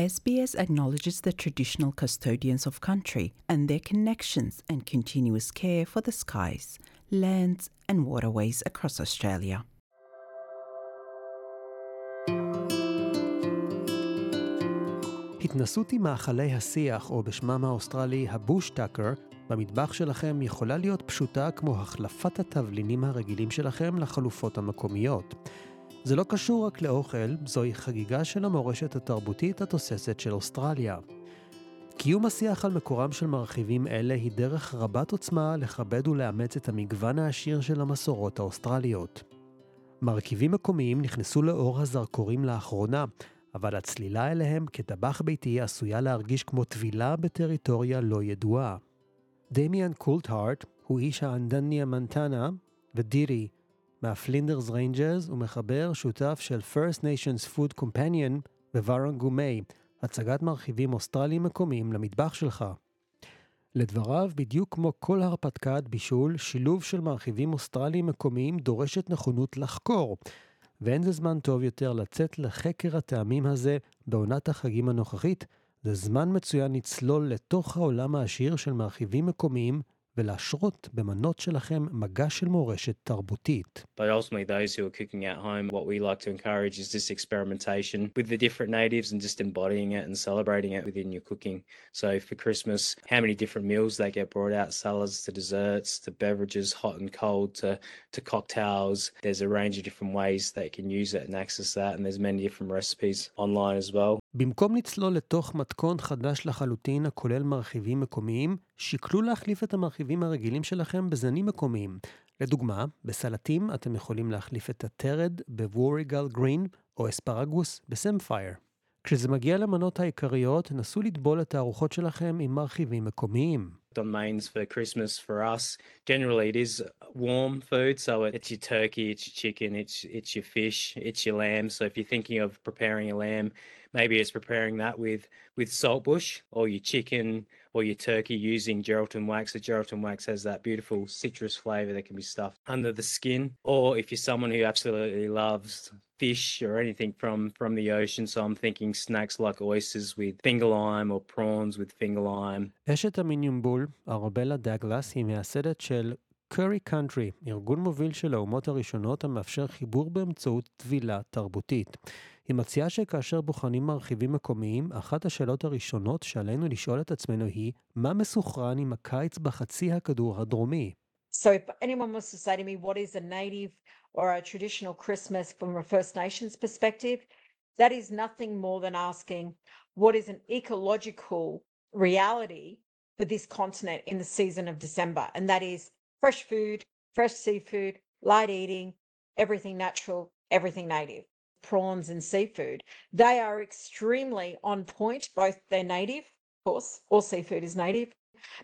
SBS acknowledges the traditional custodians of country and their connections and continuous care for the skies, lands, and waterways across Australia. התנסות עם מאכלי השיח, או בשמם האוסטרלי הבוש-טאקר, במטבח שלכם יכולה להיות פשוטה כמו החלפת התבלינים הרגילים שלכם לחלופות המקומיות. זה לא קשור רק לאוכל, זוהי חגיגה של המורשת התרבותית התוססת של אוסטרליה. קיום השיח על מקורם של מרכיבים אלה היא דרך רבת עוצמה לכבד ולאמץ את המגוון העשיר של המסורות האוסטרליות. מרכיבים מקומיים נכנסו לאור הזרקורים לאחרונה, אבל הצלילה אליהם כטבח ביתי עשויה להרגיש כמו טבילה בטריטוריה לא ידועה. דמיאן קולטהארט הוא איש האנדניה מנטנה ודירי מהפלינדרס ריינג'ס ומחבר שותף של First Nations Food Companion ו Warndu Mai, הצגת מרכיבים אוסטרליים מקומיים למטבח שלך. לדבריו, בדיוק כמו כל הרפתקת בישול, שילוב של מרכיבים אוסטרליים מקומיים דורשת נכונות לחקור, ואין זה זמן טוב יותר לצאת לחקר הטעמים הזה בעונת החגים הנוכחית, זה זמן מצוין לצלול לתוך העולם העשיר של מרכיבים מקומיים ולהשרות במנות שלכם מגע של מורשת תרבותית. But ultimately, those who are cooking at home, what we like to encourage is this experimentation with the different natives and just embodying it and celebrating it within your cooking. So for Christmas, how many different meals they get brought out, salads to desserts to beverages, hot and cold to, to cocktails. There's a range of different ways they can use it and access that, and there's many different recipes online as well. במקום לצלול לתוך מתכון חדש לחלוטין הכולל מרכיבים מקומיים, שקלו להחליף את המרכיבים הרגילים שלכם בזנים מקומיים. לדוגמה, בסלטים אתם יכולים להחליף את הטרד בווריגל גרין או אספרגוס בסמפייר. כשזה מגיע למנות העיקריות, נסו לטבול את הארוחות שלכם עם מרכיבים מקומיים. On mains for Christmas for us. Generally, it is warm food, so it's your turkey, it's your chicken, it's it's your fish, it's your lamb. So if you're thinking of preparing a lamb, maybe it's preparing that with with saltbush or your chicken or your turkey using Geraldton wax. The Geraldton wax has that beautiful citrus flavor that can be stuffed under the skin. Or if you're someone who absolutely loves fish or anything from from the ocean, so I'm thinking snacks like oysters with finger lime or prawns with finger lime. אשת המיניום בול, ארבלה דאגלס, היא מייסדת של קורי קאנטרי, ארגון מוביל של האומות הראשונות המאפשר חיבור באמצעות טבילה תרבותית. היא מציעה שכאשר בוחנים מרכיבים מקומיים, אחת השאלות הראשונות שעלינו לשאול את עצמנו היא, מה מסוכרן עם הקיץ בחצי הכדור הדרומי? So if anyone wants to say to me what is a native or a traditional Christmas from a First Nations perspective, that is nothing more than asking what is an ecological reality for this continent in the season of December, and that is fresh food, fresh seafood, light eating, everything natural, everything native. Prawns and seafood, they are extremely on point, both they're native, of course, all seafood is native,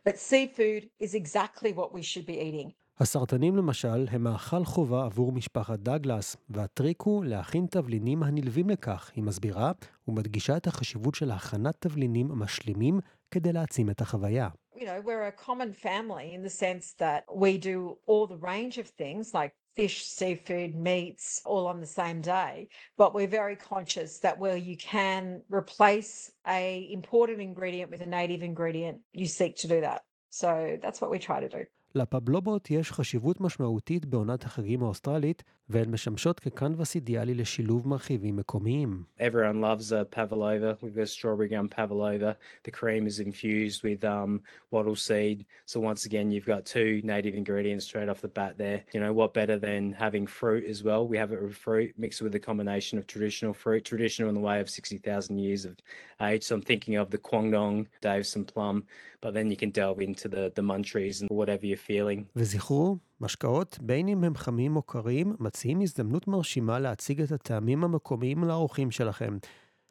but seafood is exactly what we should be eating. הסרטנים למשל הם מאכל חובה עבור משפחת דאגלס, והטריק הוא להכין תבלינים הנלווים לכך, היא מסבירה ומדגישה את החשיבות של הכנת תבלינים משלימים כדי להעצים את החוויה. Know, we're a common family in the sense that we do all the range of things like fish, seafood, meats, all on the same day. But we're very conscious that where you can replace a imported ingredient with a native ingredient, you seek to do that. So that's what we try to do. לפבלובות יש חשיבות משמעותית בעונת החגים האוסטרלית, והן משמשות כקנבס אידיאלי לשילוב מרכיבים מקומיים. Everyone loves a pavlova. We've got strawberry gum pavlova. The cream is infused with um, wattle seed. So once again, you've got two native ingredients straight off the bat there. You know, what better than having fruit as well? We have it with fruit mixed with a combination of traditional fruit, traditional in the way of 60,000 years of age. So I'm thinking of the Kwangdong, Davison plum, but then you can delve into the, the munchies and whatever you're feeling. וזכרו, משקאות, בין אם הם חמים או קרים, מציעים הזדמנות מרשימה להציג את הטעמים המקומיים לאורחים שלכם.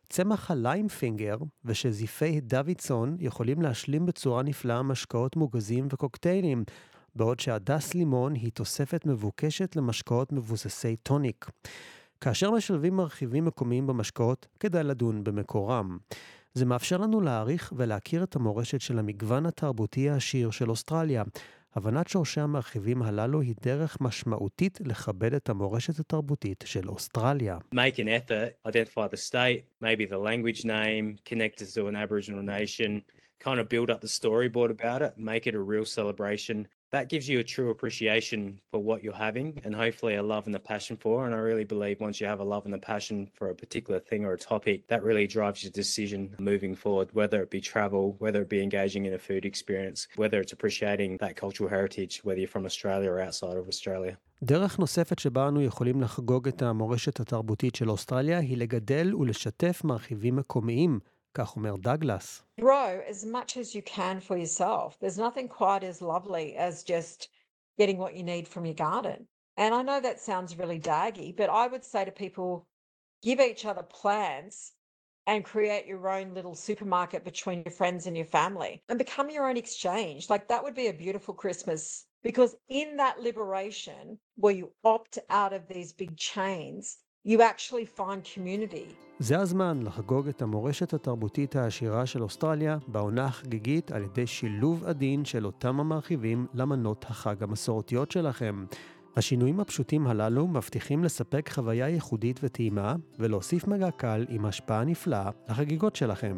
צמח הליים פינגר ושזיפי דוידסון יכולים להשלים בצורה נפלאה משקאות מוגזים וקוקטיילים, בעוד שהדס לימון היא תוספת מבוקשת למשקאות מבוססי טוניק. כאשר משלבים מרכיבים מקומיים במשקאות, כדאי לדון במקורם. זה מאפשר לנו להעריך ולהכיר את המורשת של המגוון התרבותי העשיר של אוסטרליה. הבנת שורשי המרחיבים הללו היא דרך משמעותית לכבד את המורשת התרבותית של אוסטרליה. Kind of build up the storyboard about it, make it a real celebration. That gives you a true appreciation for what you're having and hopefully a love and a passion for. And I really believe once you have a love and a passion for a particular thing or a topic, that really drives your decision moving forward, whether it be travel, whether it be engaging in a food experience, whether it's appreciating that cultural heritage, whether you're from Australia or outside of Australia. דרך נוספת שבה אנו יכולים לחגוג את המורשת התרבותית של אוסטרליה היא לגדל ולשתף מרחיבים מקומיים, כך אומר דגלס. Grow as much as you can for yourself. There's nothing quite as lovely as just getting what you need from your garden. And I know that sounds really daggy, but I would say to people give each other plants and create your own little supermarket between your friends and your family and become your own exchange. Like that would be a beautiful Christmas because in that liberation where you opt out of these big chains, you actually find community. זה הזמן לחגוג את המורשת התרבותית העשירה של אוסטרליה בעונה החגיגית על ידי שילוב עדין של אותם המרחיבים למנות החג המסורתיות שלכם. השינויים הפשוטים הללו מבטיחים לספק חוויה ייחודית וטעימה ולהוסיף מגע קל עם השפעה נפלאה לחגיגות שלכם.